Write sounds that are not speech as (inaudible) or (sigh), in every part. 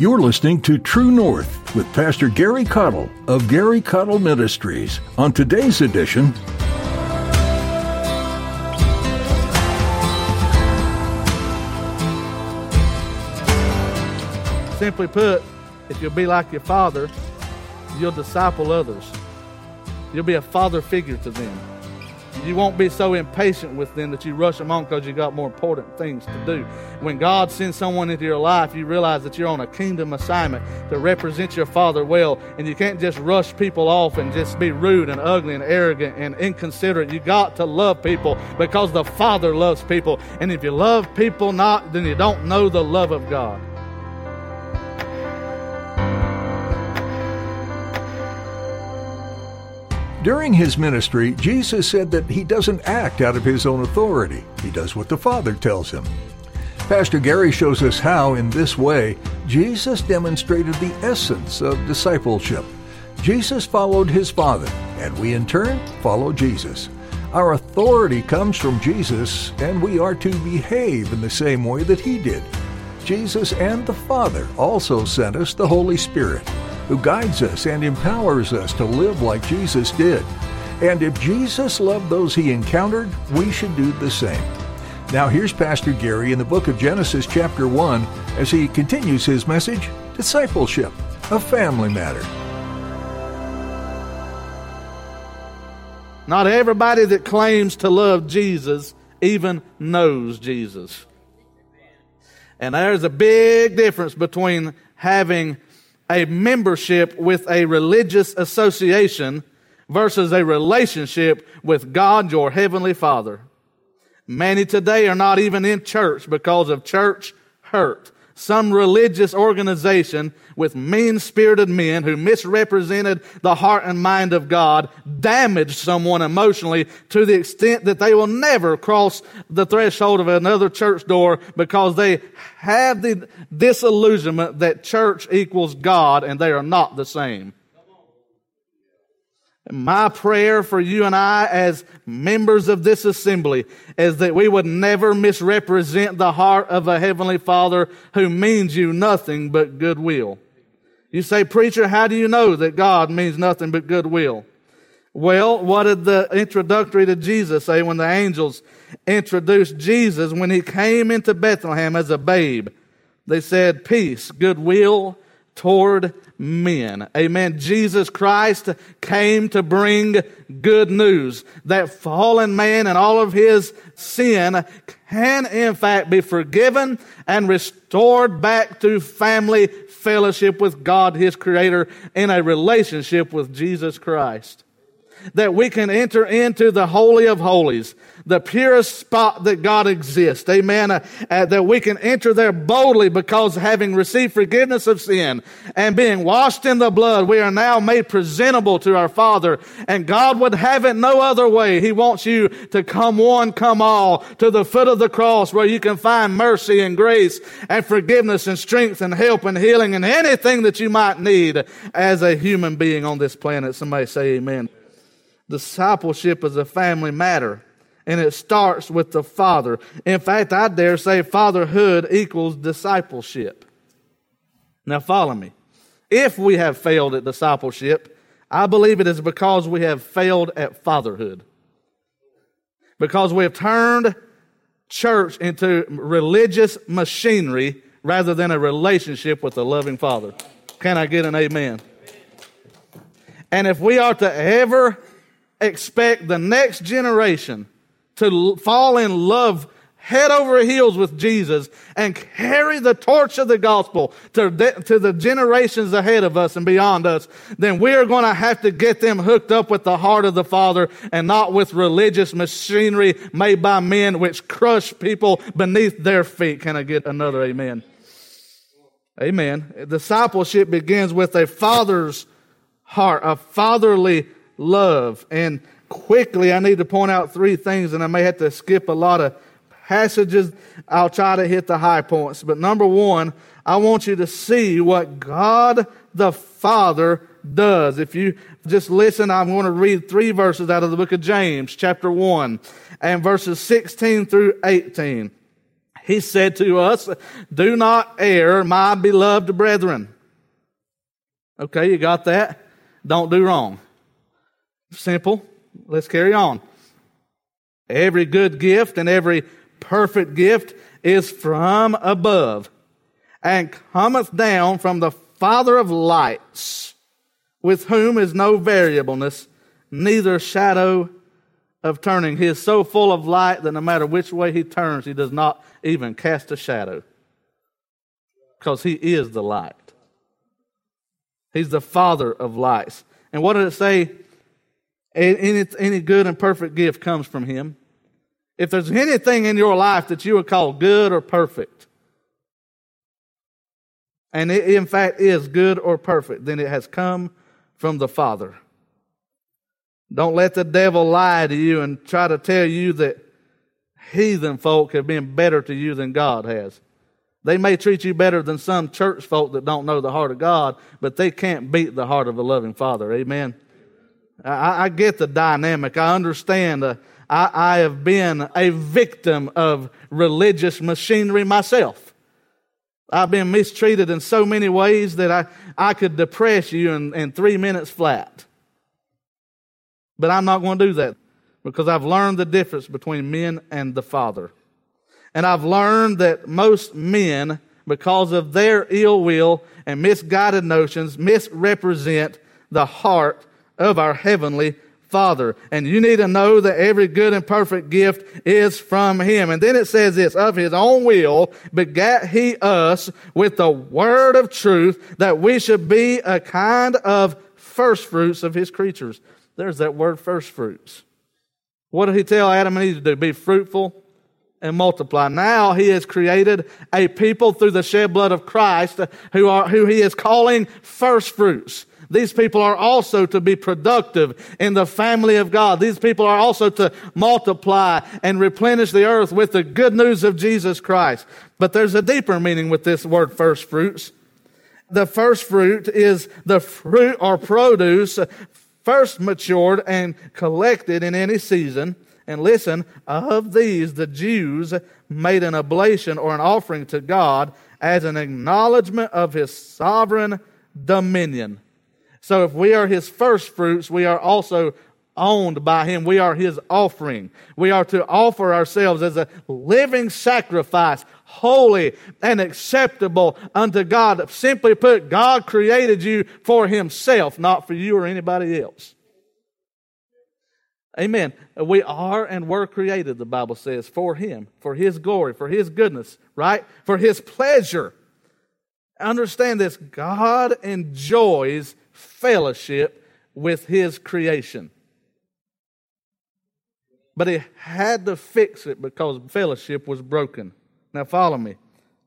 You're listening to True North with Pastor Gary Caudill of Gary Caudill Ministries. On today's edition, Simply put, if you'll be like your father, you'll disciple others. You'll be a father figure to them. You won't be so impatient with them that you rush them on because you got more important things to do. When God sends someone into your life, you realize that you're on a kingdom assignment to represent your Father well, and you can't just rush people off and just be rude and ugly and arrogant and inconsiderate. You got to love people because the Father loves people. And if you love people not, then you don't know the love of God. During his ministry, Jesus said that he doesn't act out of his own authority. He does what the Father tells him. Pastor Gary shows us how, in this way, Jesus demonstrated the essence of discipleship. Jesus followed his Father, and we in turn follow Jesus. Our authority comes from Jesus, and we are to behave in the same way that he did. Jesus and the Father also sent us the Holy Spirit who guides us and empowers us to live like Jesus did. And if Jesus loved those he encountered, we should do the same. Now, here's Pastor Gary in the book of Genesis, chapter 1, as he continues his message Discipleship, a family matter. Not everybody that claims to love Jesus even knows Jesus. And there's a big difference between having a membership with a religious association versus a relationship with God, your heavenly Father. Many today are not even in church because of church hurt some religious organization with mean spirited men who misrepresented the heart and mind of God damaged someone emotionally to the extent that they will never cross the threshold of another church door because they have the disillusionment that church equals God and they are not the same. My prayer for you and I as members of this assembly is that we would never misrepresent the heart of a heavenly father who means you nothing but goodwill. You say, preacher, how do you know that God means nothing but goodwill? Well, what did the introductory to Jesus say when the angels introduced Jesus when he came into Bethlehem as a babe? They said, peace, goodwill toward men. Amen. Jesus Christ came to bring good news that fallen man and all of his sin can in fact be forgiven and restored back to family fellowship with God, his creator, in a relationship with Jesus Christ that we can enter into the Holy of Holies, the purest spot that God exists. Amen. Uh, uh, that we can enter there boldly because having received forgiveness of sin and being washed in the blood, we are now made presentable to our Father. And God would have it no other way. He wants you to come one, come all to the foot of the cross where you can find mercy and grace and forgiveness and strength and help and healing and anything that you might need as a human being on this planet. Somebody say amen. Discipleship is a family matter, and it starts with the father. In fact, I dare say fatherhood equals discipleship. Now, follow me. If we have failed at discipleship, I believe it is because we have failed at fatherhood. Because we have turned church into religious machinery rather than a relationship with a loving father. Can I get an amen? And if we are to ever expect the next generation to fall in love head over heels with Jesus and carry the torch of the gospel to, to the generations ahead of us and beyond us, then we are going to have to get them hooked up with the heart of the Father and not with religious machinery made by men which crush people beneath their feet. Can I get another amen? Amen. Discipleship begins with a father's heart, a fatherly love. And quickly, I need to point out three things, and I may have to skip a lot of passages. I'll try to hit the high points. But number one, I want you to see what God the Father does. If you just listen, I'm going to read three verses out of the book of James, chapter 1, and verses 16 through 18. He said to us, Do not err, my beloved brethren. Okay, you got that? Don't do wrong. Simple. Let's carry on. Every good gift and every perfect gift is from above and cometh down from the Father of lights, with whom is no variableness, neither shadow of turning. He is so full of light that no matter which way he turns, he does not even cast a shadow. Because he is the light. He's the Father of lights. And what did it say? Any, any good and perfect gift comes from him. If there's anything in your life that you would call good or perfect, and it in fact is good or perfect, then it has come from the Father. Don't let the devil lie to you and try to tell you that heathen folk have been better to you than God has. They may treat you better than some church folk that don't know the heart of God, but they can't beat the heart of a loving Father. Amen. I, I get the dynamic. I understand. Uh, I, I have been a victim of religious machinery myself. I've been mistreated in so many ways that I, I could depress you in, in three minutes flat. But I'm not going to do that because I've learned the difference between men and the Father. And I've learned that most men, because of their ill will and misguided notions, misrepresent the heart of our Heavenly Father. And you need to know that every good and perfect gift is from Him. And then it says this, of His own will begat He us with the word of truth that we should be a kind of first fruits of His creatures. There's that word first fruits. What did He tell Adam and Eve to do? Be fruitful and multiply. Now he has created a people through the shed blood of Christ who are, who he is calling first fruits. These people are also to be productive in the family of God. These people are also to multiply and replenish the earth with the good news of Jesus Christ. But there's a deeper meaning with this word first fruits. The first fruit is the fruit or produce first matured and collected in any season. And listen, of these the Jews made an oblation or an offering to God as an acknowledgement of his sovereign dominion. So if we are his first fruits, we are also owned by him. We are his offering. We are to offer ourselves as a living sacrifice, holy and acceptable unto God. Simply put, God created you for himself, not for you or anybody else. Amen. We are and were created, the Bible says, for Him, for His glory, for His goodness, right? For His pleasure. Understand this God enjoys fellowship with his creation. But he had to fix it because fellowship was broken. Now, follow me.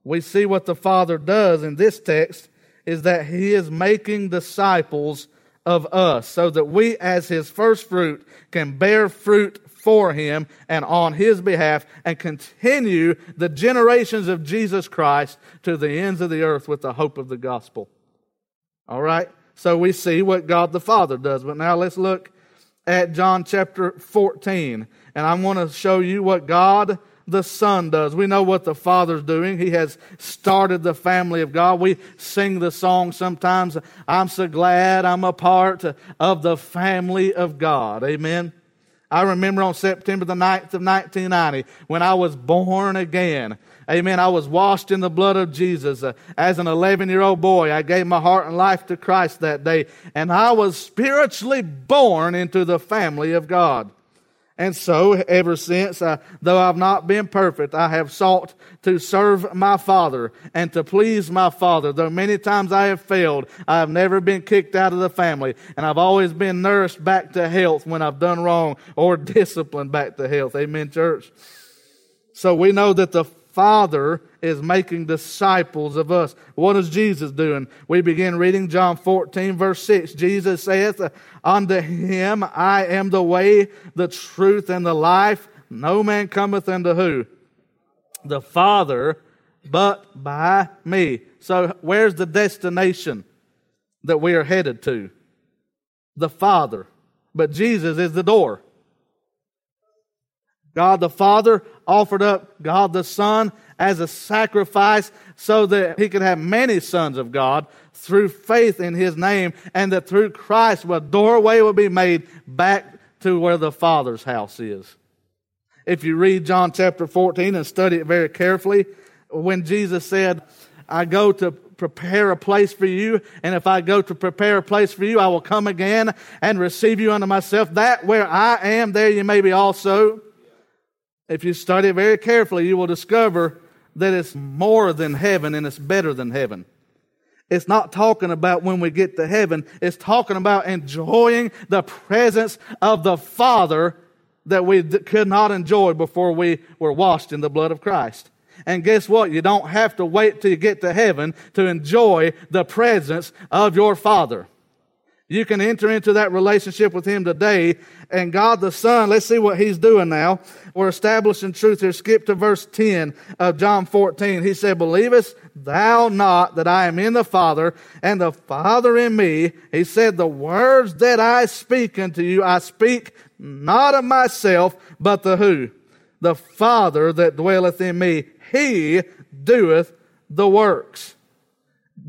We see what the Father does in this text is that he is making disciples of us so that we, as his first fruit, can bear fruit for him and on his behalf and continue the generations of Jesus Christ to the ends of the earth with the hope of the gospel. All right? So we see what God the Father does. But now let's look at John chapter 14. And I want to show you what God the Son does. We know what the Father's doing. He has started the family of God. We sing the song sometimes, I'm so glad I'm a part of the family of God. Amen. I remember on September the 9th of 1990 when I was born again. Amen. I was washed in the blood of Jesus. Uh, as an 11 year old boy, I gave my heart and life to Christ that day, and I was spiritually born into the family of God. And so, ever since, uh, though I've not been perfect, I have sought to serve my Father and to please my Father. Though many times I have failed, I have never been kicked out of the family, and I've always been nursed back to health when I've done wrong or (laughs) disciplined back to health. Amen, church? So we know that the Father is making disciples of us. What is Jesus doing? We begin reading John 14, verse 6. Jesus saith, Unto him I am the way, the truth, and the life. No man cometh unto who? The Father, but by me. So, where's the destination that we are headed to? The Father. But Jesus is the door. God the Father offered up God the Son as a sacrifice so that he could have many sons of God through faith in his name and that through Christ a doorway will be made back to where the Father's house is. If you read John chapter 14 and study it very carefully, when Jesus said, I go to prepare a place for you. And if I go to prepare a place for you, I will come again and receive you unto myself. That where I am, there you may be also. If you study it very carefully, you will discover that it's more than heaven and it's better than heaven. It's not talking about when we get to heaven. It's talking about enjoying the presence of the Father that we could not enjoy before we were washed in the blood of Christ. And guess what? You don't have to wait till you get to heaven to enjoy the presence of your Father. You can enter into that relationship with Him today. And God the Son, let's see what He's doing now. We're establishing truth here. Skip to verse 10 of John 14. He said, Believest thou not that I am in the Father and the Father in me? He said, The words that I speak unto you, I speak not of myself, but the who? The Father that dwelleth in me. He doeth the works.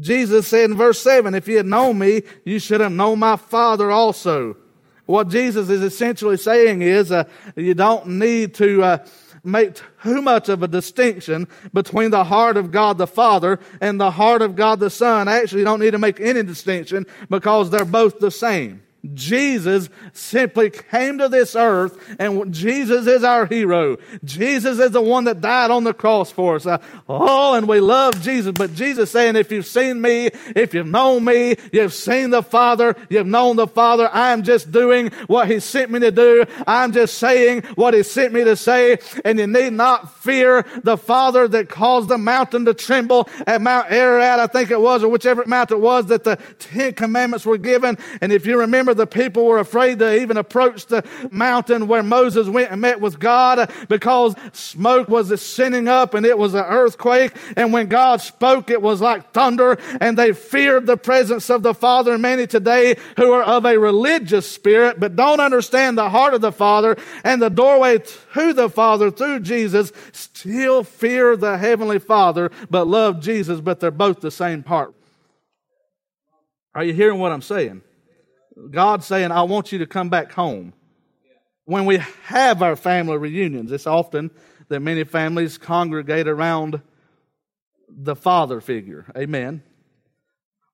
Jesus said in verse 7, if you had known me, you should have known my Father also. What Jesus is essentially saying is, uh, you don't need to uh, make too much of a distinction between the heart of God the Father and the heart of God the Son. Actually, you don't need to make any distinction because they're both the same. Jesus simply came to this earth and Jesus is our hero. Jesus is the one that died on the cross for us. Uh, oh, and we love Jesus. But Jesus saying, if you've seen me, if you've known me, you've seen the Father, you've known the Father, I'm just doing what He sent me to do. I'm just saying what He sent me to say. And you need not fear the Father that caused the mountain to tremble at Mount Ararat, I think it was, or whichever mountain it was that the Ten Commandments were given. And if you remember Remember, the people were afraid to even approach the mountain where Moses went and met with God because smoke was ascending up and it was an earthquake. And when God spoke, it was like thunder and they feared the presence of the Father. Many today who are of a religious spirit but don't understand the heart of the Father and the doorway to the Father through Jesus still fear the Heavenly Father but love Jesus, but they're both the same part. Are you hearing what I'm saying? God saying, I want you to come back home. When we have our family reunions, it's often that many families congregate around the father figure. Amen.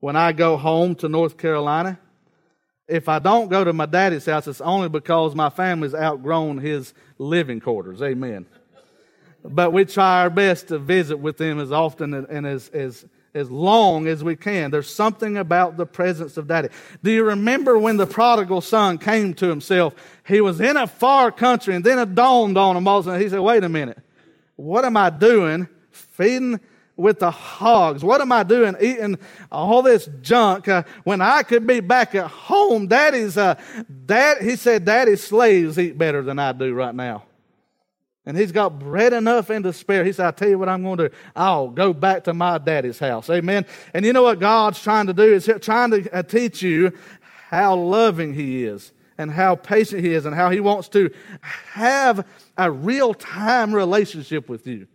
When I go home to North Carolina, if I don't go to my daddy's house, it's only because my family's outgrown his living quarters. Amen. But we try our best to visit with them as often and as, as as long as we can. There's something about the presence of daddy. Do you remember when the prodigal son came to himself? He was in a far country and then it dawned on him all of a sudden. He said, wait a minute. What am I doing feeding with the hogs? What am I doing eating all this junk uh, when I could be back at home? Daddy's, uh, dad, he said, daddy's slaves eat better than I do right now and he's got bread enough and to spare. He said, I'll tell you what I'm going to do. I'll go back to my daddy's house. Amen. And you know what God's trying to do is trying to uh, teach you how loving he is and how patient he is and how he wants to have a real time relationship with you.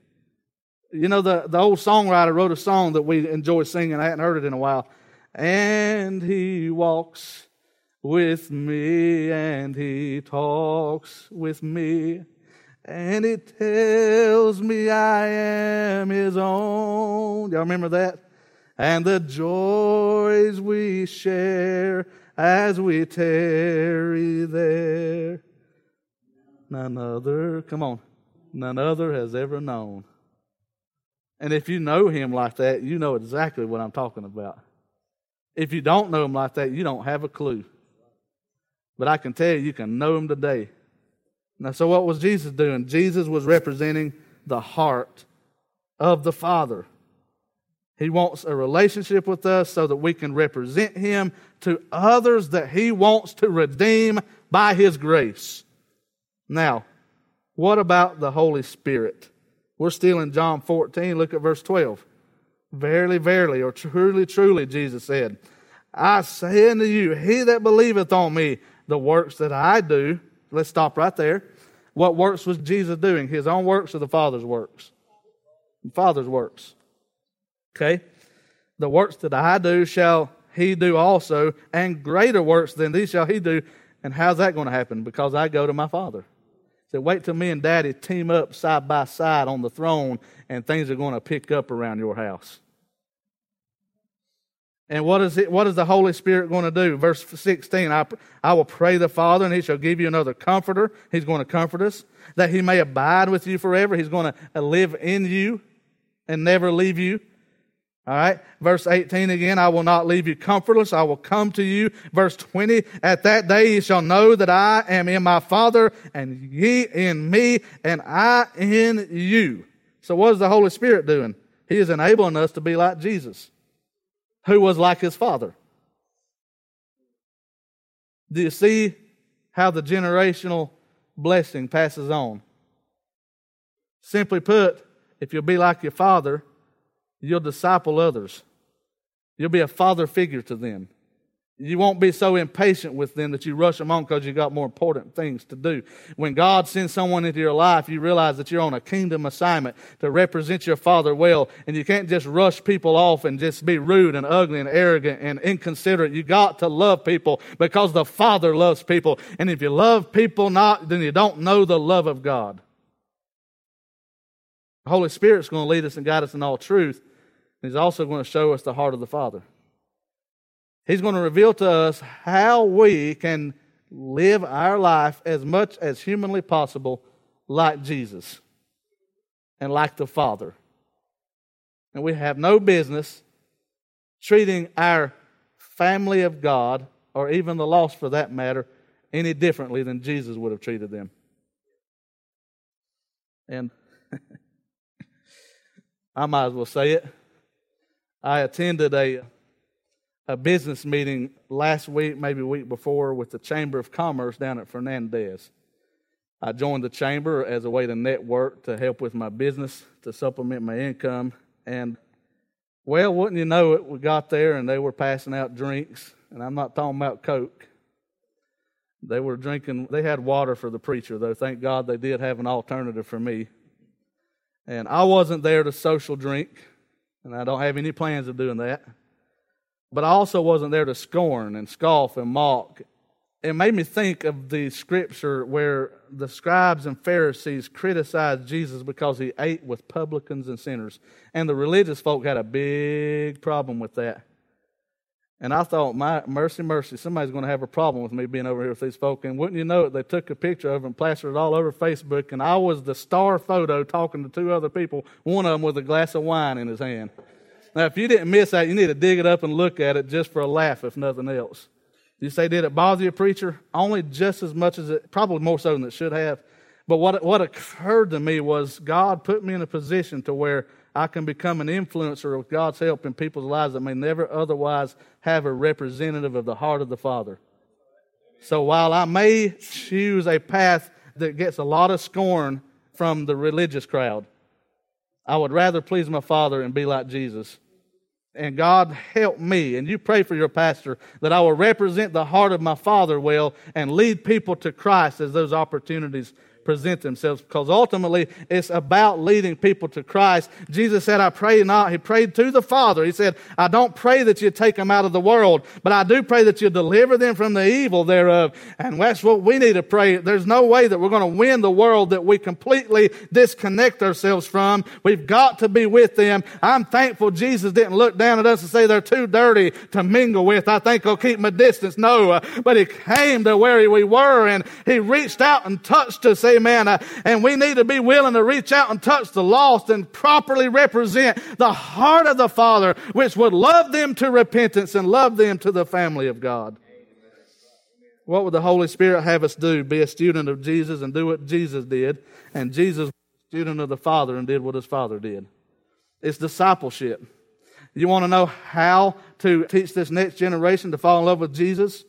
You know, the, the old songwriter wrote a song that we enjoy singing. I hadn't heard it in a while. And he walks with me and he talks with me and it tells me I am his own. Y'all remember that? And the joys we share as we tarry there. None other, come on, none other has ever known. And if you know him like that, you know exactly what I'm talking about. If you don't know him like that, you don't have a clue. But I can tell you, you can know him today. Now, so what was Jesus doing? Jesus was representing the heart of the Father. He wants a relationship with us so that we can represent Him to others that He wants to redeem by His grace. Now, what about the Holy Spirit? We're still in John 14. Look at verse 12. Verily, verily, or truly, truly, Jesus said, I say unto you, he that believeth on me, the works that I do, let's stop right there. What works was Jesus doing? His own works or the Father's works? Father's works. Okay? The works that I do shall he do also, and greater works than these shall he do. And how's that going to happen? Because I go to my Father. So wait till me and Daddy team up side by side on the throne, and things are going to pick up around your house. And what is it? What is the Holy Spirit going to do? Verse 16, I, I will pray the Father, and he shall give you another comforter. He's going to comfort us, that he may abide with you forever. He's going to uh, live in you and never leave you. All right. Verse 18 again, I will not leave you comfortless. I will come to you. Verse 20, at that day you shall know that I am in my Father and ye in me and I in you. So what is the Holy Spirit doing? He is enabling us to be like Jesus, who was like his Father. Do you see how the generational blessing passes on? Simply put, if you'll be like your Father, You'll disciple others. You'll be a father figure to them. You won't be so impatient with them that you rush them on because you got more important things to do. When God sends someone into your life, you realize that you're on a kingdom assignment to represent your Father well, and you can't just rush people off and just be rude and ugly and arrogant and inconsiderate. You got to love people because the Father loves people. And if you love people not, then you don't know the love of God. The Holy Spirit's going to lead us and guide us in all truth. and He's also going to show us the heart of the Father. He's going to reveal to us how we can live our life as much as humanly possible like Jesus and like the Father. And we have no business treating our family of God, or even the lost for that matter, any differently than Jesus would have treated them. And (laughs) I might as well say it. I attended a, a business meeting last week, maybe a week before, with the Chamber of Commerce down at Fernandez. I joined the chamber as a way to network to help with my business, to supplement my income. And, well, wouldn't you know it, we got there and they were passing out drinks. And I'm not talking about Coke. They were drinking, they had water for the preacher, though. Thank God they did have an alternative for me. And I wasn't there to social drink and I don't have any plans of doing that. But I also wasn't there to scorn and scoff and mock. It made me think of the scripture where the scribes and Pharisees criticized Jesus because he ate with publicans and sinners. And the religious folk had a big problem with that. And I thought, my mercy, mercy, somebody's going to have a problem with me being over here with these folk. And wouldn't you know it, they took a picture of him, plastered it all over Facebook. And I was the star photo talking to two other people, one of them with a glass of wine in his hand. Now, if you didn't miss that, you need to dig it up and look at it just for a laugh, if nothing else. You say, did it bother you, preacher? Only just as much as it, probably more so than it should have. But what, what occurred to me was God put me in a position to where I can become an influencer with God's help in people's lives that may never otherwise have a representative of the heart of the Father. So while I may choose a path that gets a lot of scorn from the religious crowd, I would rather please my Father and be like Jesus. And God help me, and you pray for your pastor, that I will represent the heart of my Father well and lead people to Christ as those opportunities present themselves because ultimately it's about leading people to Christ. Jesus said, I pray not. He prayed to the Father. He said, I don't pray that you take them out of the world, but I do pray that you deliver them from the evil thereof. And that's what we need to pray. There's no way that we're going to win the world that we completely disconnect ourselves from. We've got to be with them. I'm thankful Jesus didn't look down at us and say they're too dirty to mingle with. I think I'll keep my distance. No, but he came to where we were and he reached out and touched us. Amen. Uh, and we need to be willing to reach out and touch the lost and properly represent the heart of the Father, which would love them to repentance and love them to the family of God. What would the Holy Spirit have us do? Be a student of Jesus and do what Jesus did. And Jesus was a student of the Father and did what his Father did. It's discipleship. You want to know how to teach this next generation to fall in love with Jesus?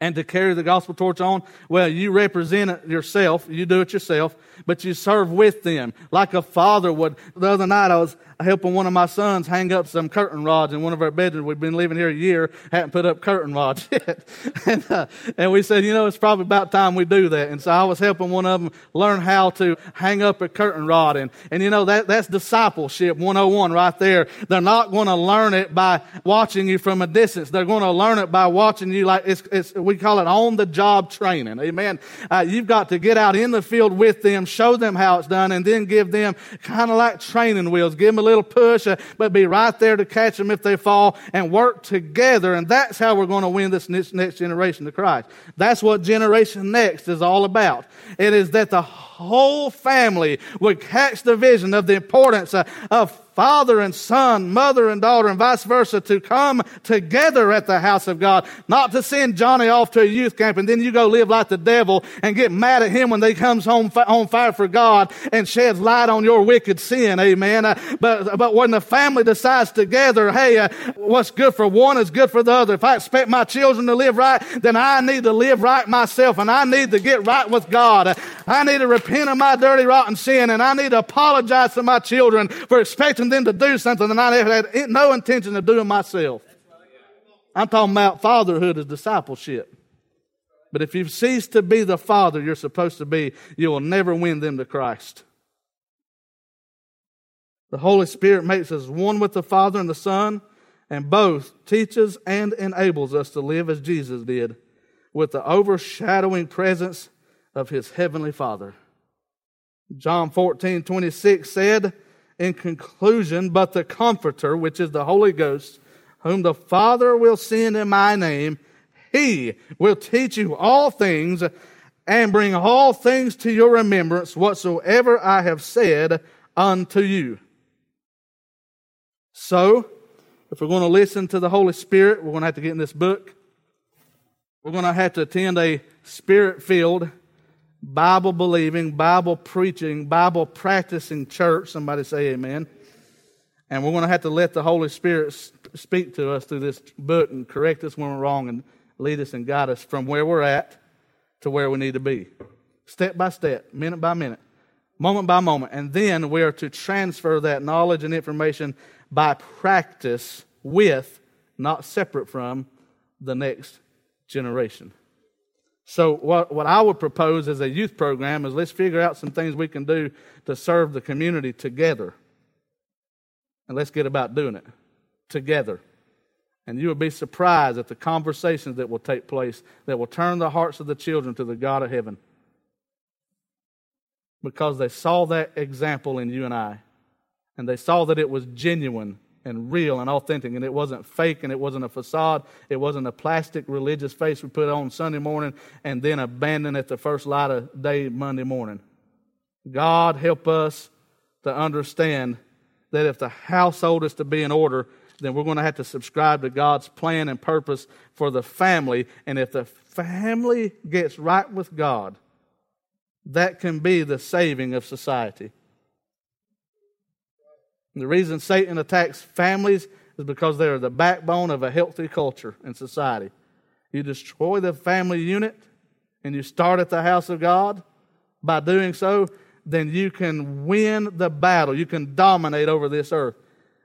And to carry the gospel torch on, well, you represent it yourself. You do it yourself, but you serve with them like a father would. The other night I was helping one of my sons hang up some curtain rods in one of our bedrooms. We've been living here a year, hadn't put up curtain rods (laughs) yet. and, uh, and we said, you know, it's probably about time we do that. And so I was helping one of them learn how to hang up a curtain rod. And, and you know, that, that's discipleship 101 right there. They're not going to learn it by watching you from a distance. They're going to learn it by watching you like it's, it's we call it on the job training. Amen. Uh, you've got to get out in the field with them, show them how it's done, and then give them kind of like training wheels. Give them a little push, uh, but be right there to catch them if they fall and work together. And that's how we're going to win this next generation to Christ. That's what Generation Next is all about. It is that the whole family would catch the vision of the importance uh, of father and son, mother and daughter, and vice versa to come together at the house of God. Not to send Johnny off to a youth camp and then you go live like the devil and get mad at him when he comes home on fire for God and sheds light on your wicked sin. Amen. Uh, but, but when the family decides together, hey, uh, what's good for one is good for the other. If I expect my children to live right, then I need to live right myself and I need to get right with God. I need to repent of my dirty, rotten sin and I need to apologize to my children for expecting them to do something that I had no intention of doing myself. I'm talking about fatherhood as discipleship. But if you've ceased to be the father you're supposed to be, you will never win them to Christ. The Holy Spirit makes us one with the Father and the Son, and both teaches and enables us to live as Jesus did, with the overshadowing presence of his heavenly Father. John 14, 26 said, in conclusion, but the Comforter, which is the Holy Ghost, whom the Father will send in my name, he will teach you all things and bring all things to your remembrance whatsoever I have said unto you. So, if we're going to listen to the Holy Spirit, we're going to have to get in this book. We're going to have to attend a spirit filled Bible believing, Bible preaching, Bible practicing church. Somebody say amen. And we're going to have to let the Holy Spirit speak to us through this book and correct us when we're wrong and lead us and guide us from where we're at to where we need to be. Step by step, minute by minute, moment by moment. And then we are to transfer that knowledge and information by practice with, not separate from, the next generation. So, what, what I would propose as a youth program is let's figure out some things we can do to serve the community together. And let's get about doing it together. And you will be surprised at the conversations that will take place that will turn the hearts of the children to the God of heaven. Because they saw that example in you and I. And they saw that it was genuine and real and authentic. And it wasn't fake and it wasn't a facade. It wasn't a plastic religious face we put on Sunday morning and then abandon at the first light of day Monday morning. God help us to understand that if the household is to be in order, then we're going to have to subscribe to God's plan and purpose for the family. And if the family gets right with God, that can be the saving of society. The reason Satan attacks families is because they are the backbone of a healthy culture and society. You destroy the family unit and you start at the house of God. By doing so, then you can win the battle. You can dominate over this earth.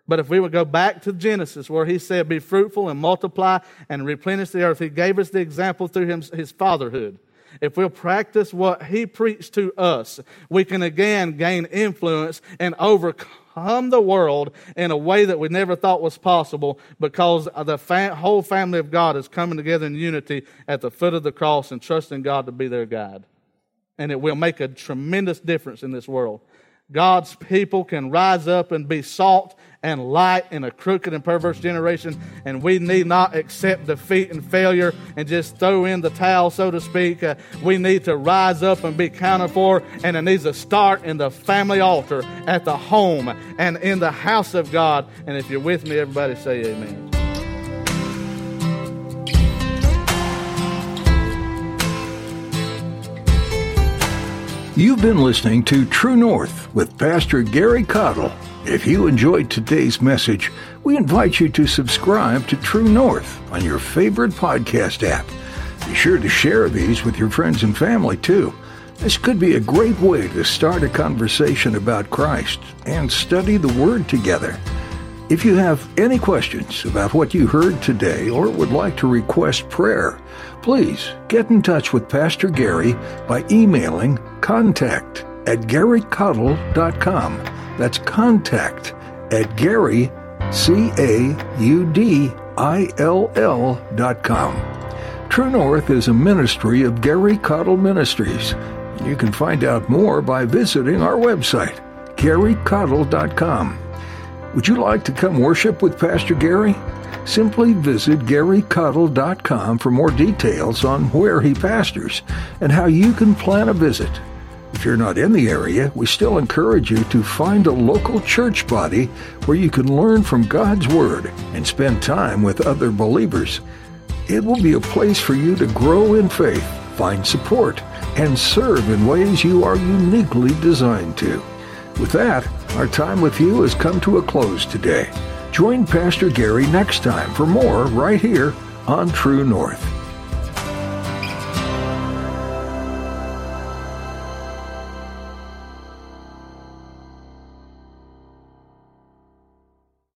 But if we would go back to Genesis, where he said, Be fruitful and multiply and replenish the earth, he gave us the example through his fatherhood. If we'll practice what he preached to us, we can again gain influence and overcome the world in a way that we never thought was possible because the whole family of God is coming together in unity at the foot of the cross and trusting God to be their guide. And it will make a tremendous difference in this world. God's people can rise up and be salt and light in a crooked and perverse generation, and we need not accept defeat and failure and just throw in the towel, so to speak. Uh, we need to rise up and be counted for, and it needs to start in the family altar, at the home, and in the house of God. And if you're with me, everybody say amen. You've been listening to True North with Pastor Gary Caudill. If you enjoyed today's message, we invite you to subscribe to True North on your favorite podcast app. Be sure to share these with your friends and family too. This could be a great way to start a conversation about Christ and study the Word together. If you have any questions about what you heard today or would like to request prayer, please get in touch with Pastor Gary by emailing contact at garycaudill.com. That's contact at Gary, C-A-U-D-I-L-L dot com. True North is a ministry of Gary Caudill Ministries. You can find out more by visiting our website, garycaudill.com. Would you like to come worship with Pastor Gary? Simply visit garycaudill.com for more details on where he pastors and how you can plan a visit. If you're not in the area, we still encourage you to find a local church body where you can learn from God's Word and spend time with other believers. It will be a place for you to grow in faith, find support, and serve in ways you are uniquely designed to. With that, our time with you has come to a close today. Join Pastor Gary next time for more right here on True North.